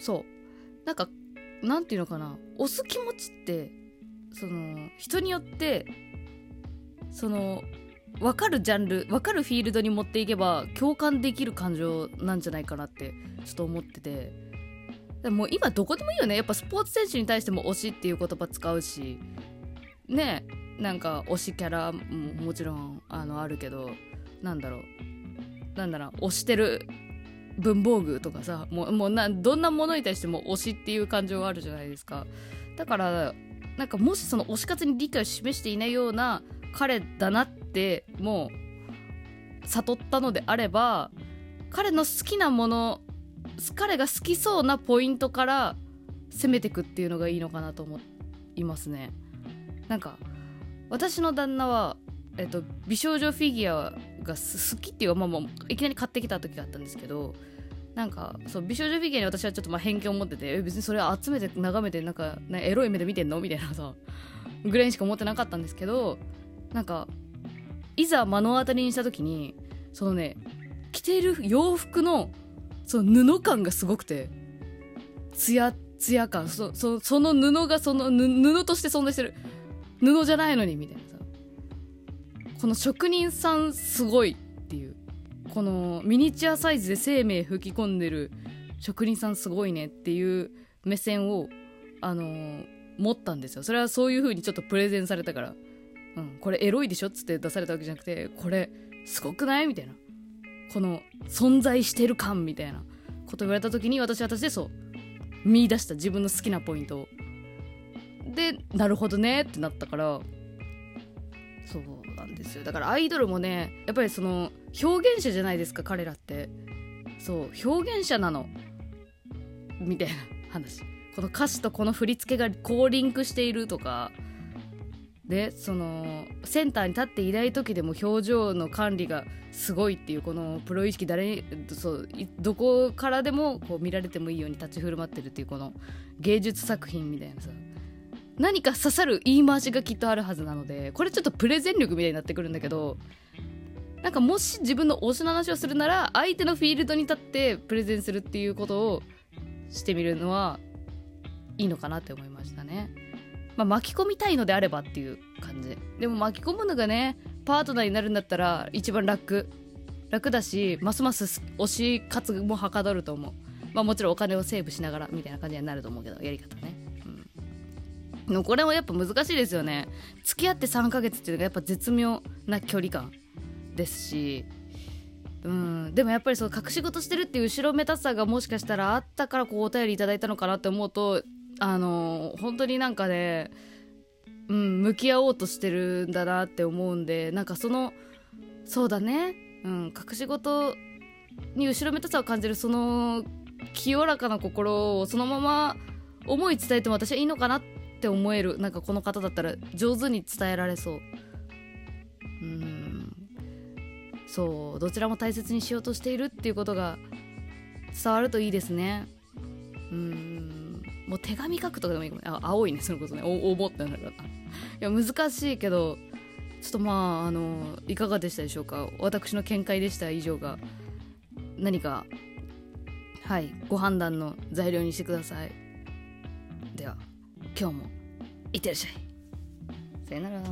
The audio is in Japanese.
そう。なんかなんていうのかな。押す気持ちってその人によってその分かるジャンル分かるフィールドに持っていけば共感できる感情なんじゃないかなってちょっと思ってて。でも今どこでもいいよね。やっぱスポーツ選手に対しても推しっていう言葉使うし。ね。なんか推しキャラももちろんあのあるけど。なんだろう。なんだろう。推してる文房具とかさもうもうなどんなものに対しても推しっていう感情があるじゃないですか。だからなんかもしその推し活に理解を示していないような彼だなってもう悟ったのであれば彼の好きなもの彼が好きそうなポイントから攻めてくっていうのがいいのかなと思いますね。なんか私の旦那は、えっと、美少女フィギュアが好きっていうか、まあ、もういきなり買ってきた時があったんですけどなんかそう美少女フィギュアに私はちょっとまあ偏見を持ってて別にそれ集めて眺めてなんか、ね、エロい目で見てんのみたいなさぐらいにしか思ってなかったんですけどなんかいざ目の当たりにした時にそのね着ている洋服のその布感がすごくてツヤツヤ感そそその布がその布として存在してる布じゃないのにみたいなさ。この職人さんすごいっていう。このミニチュアサイズで生命吹き込んでる職人さんすごいねっていう目線をあのー、持ったんですよ。それはそういう風にちょっとプレゼンされたからうん、これエロいでしょっつって出されたわけじゃなくてこれすごくないみたいな。この存在してる感みたいなこと言われた時に私は私でそう見出した自分の好きなポイントを。でなるほどねってなったからそうなんですよ。だからアイドルもねやっぱりその表現者じゃないですか彼らって。そう表現者なの。みたいな話。この歌詞とこの振り付けがこうリンクしているとか。でそのセンターに立っていない時でも表情の管理がすごいっていうこのプロ意識誰にそうどこからでもこう見られてもいいように立ち振る舞ってるっていうこの芸術作品みたいなさ。何か刺さる言い回しがきっとあるはずなのでこれちょっとプレゼン力みたいになってくるんだけどなんかもし自分の推しの話をするなら相手のフィールドに立ってプレゼンするっていうことをしてみるのはいいのかなって思いましたね。まあ、巻き込みたいのであればっていう感じ。でも巻き込むのがねパートナーになるんだったら一番楽。楽だしますます推し活もはかどると思う。まあもちろんお金をセーブしながらみたいな感じになると思うけどやり方ね。うん、これもやっぱ難しいですよね。付き合って3ヶ月っていうのがやっぱ絶妙な距離感ですし。うん。でもやっぱりその隠し事してるっていう後ろめたさがもしかしたらあったからこうお便りいただいたのかなって思うとあの本当になんかね、うん、向き合おうとしてるんだなって思うんでなんかそのそうだね、うん、隠し事に後ろめたさを感じるその清らかな心をそのまま思い伝えても私はいいのかなっって思えるなんかこの方だったら上手に伝えられそう。うん。そう。どちらも大切にしようとしているっていうことが伝わるといいですね。うん。もう手紙書くとかでもいい。かもあ青いね。そのことね。お思ったんだから。いや難しいけどちょっとまああのいかがでしたでしょうか？私の見解でした以上が。何かはい。ご判断の材料にしてください。では。今日もいってらっしゃい。さよなら。